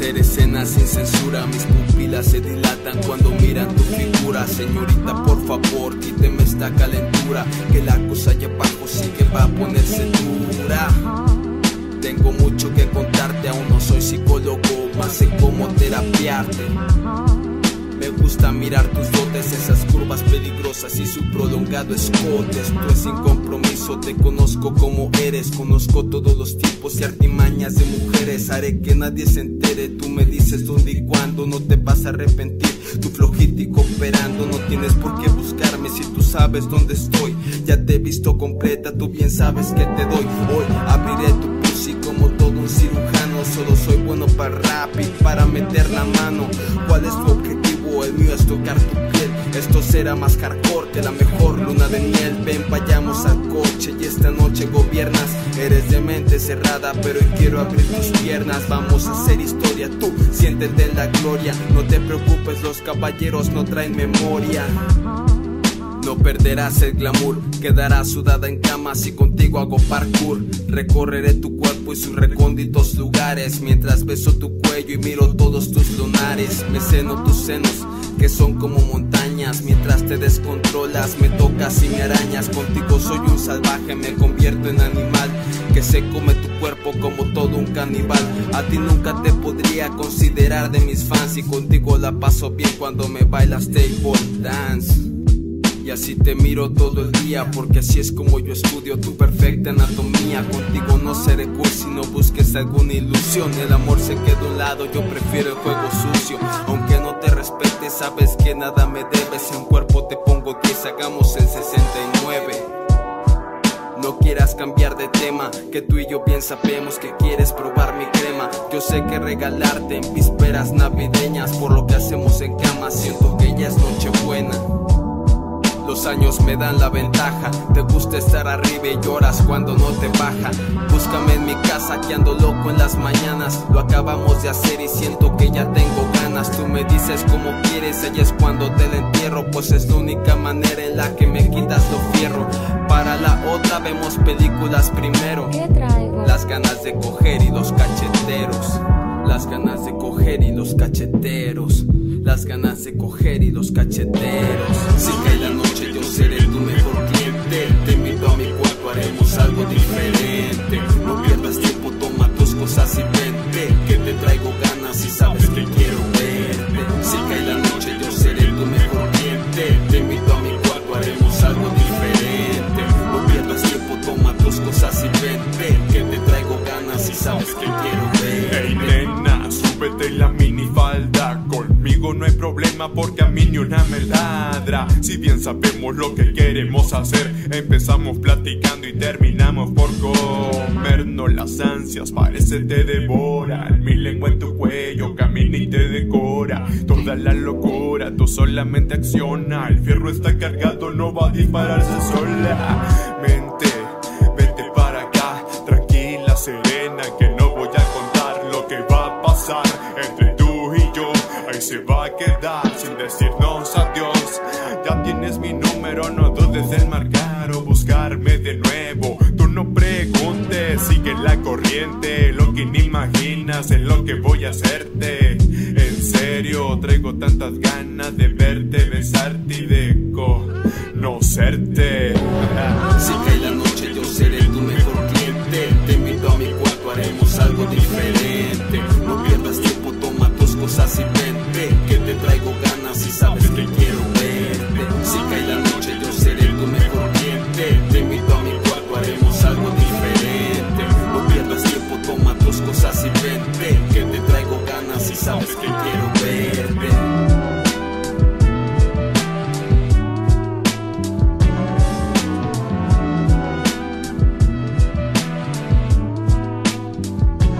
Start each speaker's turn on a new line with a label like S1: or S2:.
S1: ganas sin censura. Mis pupilas se dilatan cuando miran tu figura. Señorita, por favor, quíteme esta calentura. Que la cosa ya abajo sí que va a ponerse dura. Tengo mucho que contarte, aún no soy psicólogo, más sé cómo terapiarte. Gusta mirar tus dotes, esas curvas peligrosas y su prolongado escote. Estoy sin compromiso, te conozco como eres. Conozco todos los tipos y artimañas de mujeres. Haré que nadie se entere. Tú me dices dónde y cuándo, no te vas a arrepentir. Tu flojito operando, no tienes por qué buscarme si tú sabes dónde estoy. Ya te he visto completa, tú bien sabes que te doy. Hoy abriré tu pussy como todo un cirujano. Solo soy bueno para rap y para meter la mano. ¿Cuál es tu objetivo? Esto será más hardcore que la mejor luna de miel. Ven, vayamos al coche y esta noche gobiernas. Eres de mente cerrada, pero hoy quiero abrir tus piernas. Vamos a hacer historia, tú siéntete en la gloria. No te preocupes, los caballeros no traen memoria. No perderás el glamour, quedarás sudada en cama si contigo hago parkour. Recorreré tu cuerpo y sus recónditos lugares mientras beso tu cuello y miro todos tus lunares. Me seno tus senos que son como montañas mientras te descontrolas, me tocas y me arañas. Contigo soy un salvaje, me convierto en animal que se come tu cuerpo como todo un caníbal. A ti nunca te podría considerar de mis fans y contigo la paso bien cuando me bailas table dance. Y así te miro todo el día, porque así es como yo estudio tu perfecta anatomía. Contigo no seré cursi, no busques alguna ilusión. El amor se queda a un lado, yo prefiero el juego sucio. Aunque no te respete, sabes que nada me debes. Un cuerpo te pongo 10, hagamos el 69. No quieras cambiar de tema, que tú y yo bien sabemos que quieres probar mi crema. Yo sé que regalarte en vísperas navideñas, por lo que hacemos en cama, siento que ya es Nochebuena. Los años me dan la ventaja. Te gusta estar arriba y lloras cuando no te baja. Búscame en mi casa que ando loco en las mañanas. Lo acabamos de hacer y siento que ya tengo ganas. Tú me dices como quieres, ella es cuando te la entierro. Pues es la única manera en la que me quitas lo fierro. Para la otra vemos películas primero. Las ganas de coger y los cacheteros. Las ganas de coger y los cacheteros. Las ganas de coger y los cacheteros. Si seré tu mejor cliente. Te invito a mi cuarto, haremos algo diferente. No pierdas tiempo, toma tus cosas y vente. Que te traigo ganas y sabes que quiero verte. Si cae la noche, yo seré tu mejor cliente. Te invito a mi cuarto, haremos algo diferente. No pierdas tiempo, toma tus cosas y vente. Que te traigo ganas y sabes que quiero verte.
S2: Hey nena, súbete la minifalda No hay problema porque a mí ni una me ladra. Si bien sabemos lo que queremos hacer Empezamos platicando y terminamos por comernos las ansias. Parece te devora Mi lengua en tu cuello camina y te decora. Toda la locura, tú solamente acciona. El fierro está cargado, no va a dispararse sola. Mente, vente para acá Tranquila, serena, que no se va a quedar sin decirnos adiós. Ya tienes mi número, no dudes en marcar o buscarme de nuevo. Tú no preguntes, sigue la corriente. Lo que ni imaginas es lo que voy a hacerte. En serio, traigo tantas ganas de verte, besarte y de conocerte.
S1: Si cae la noche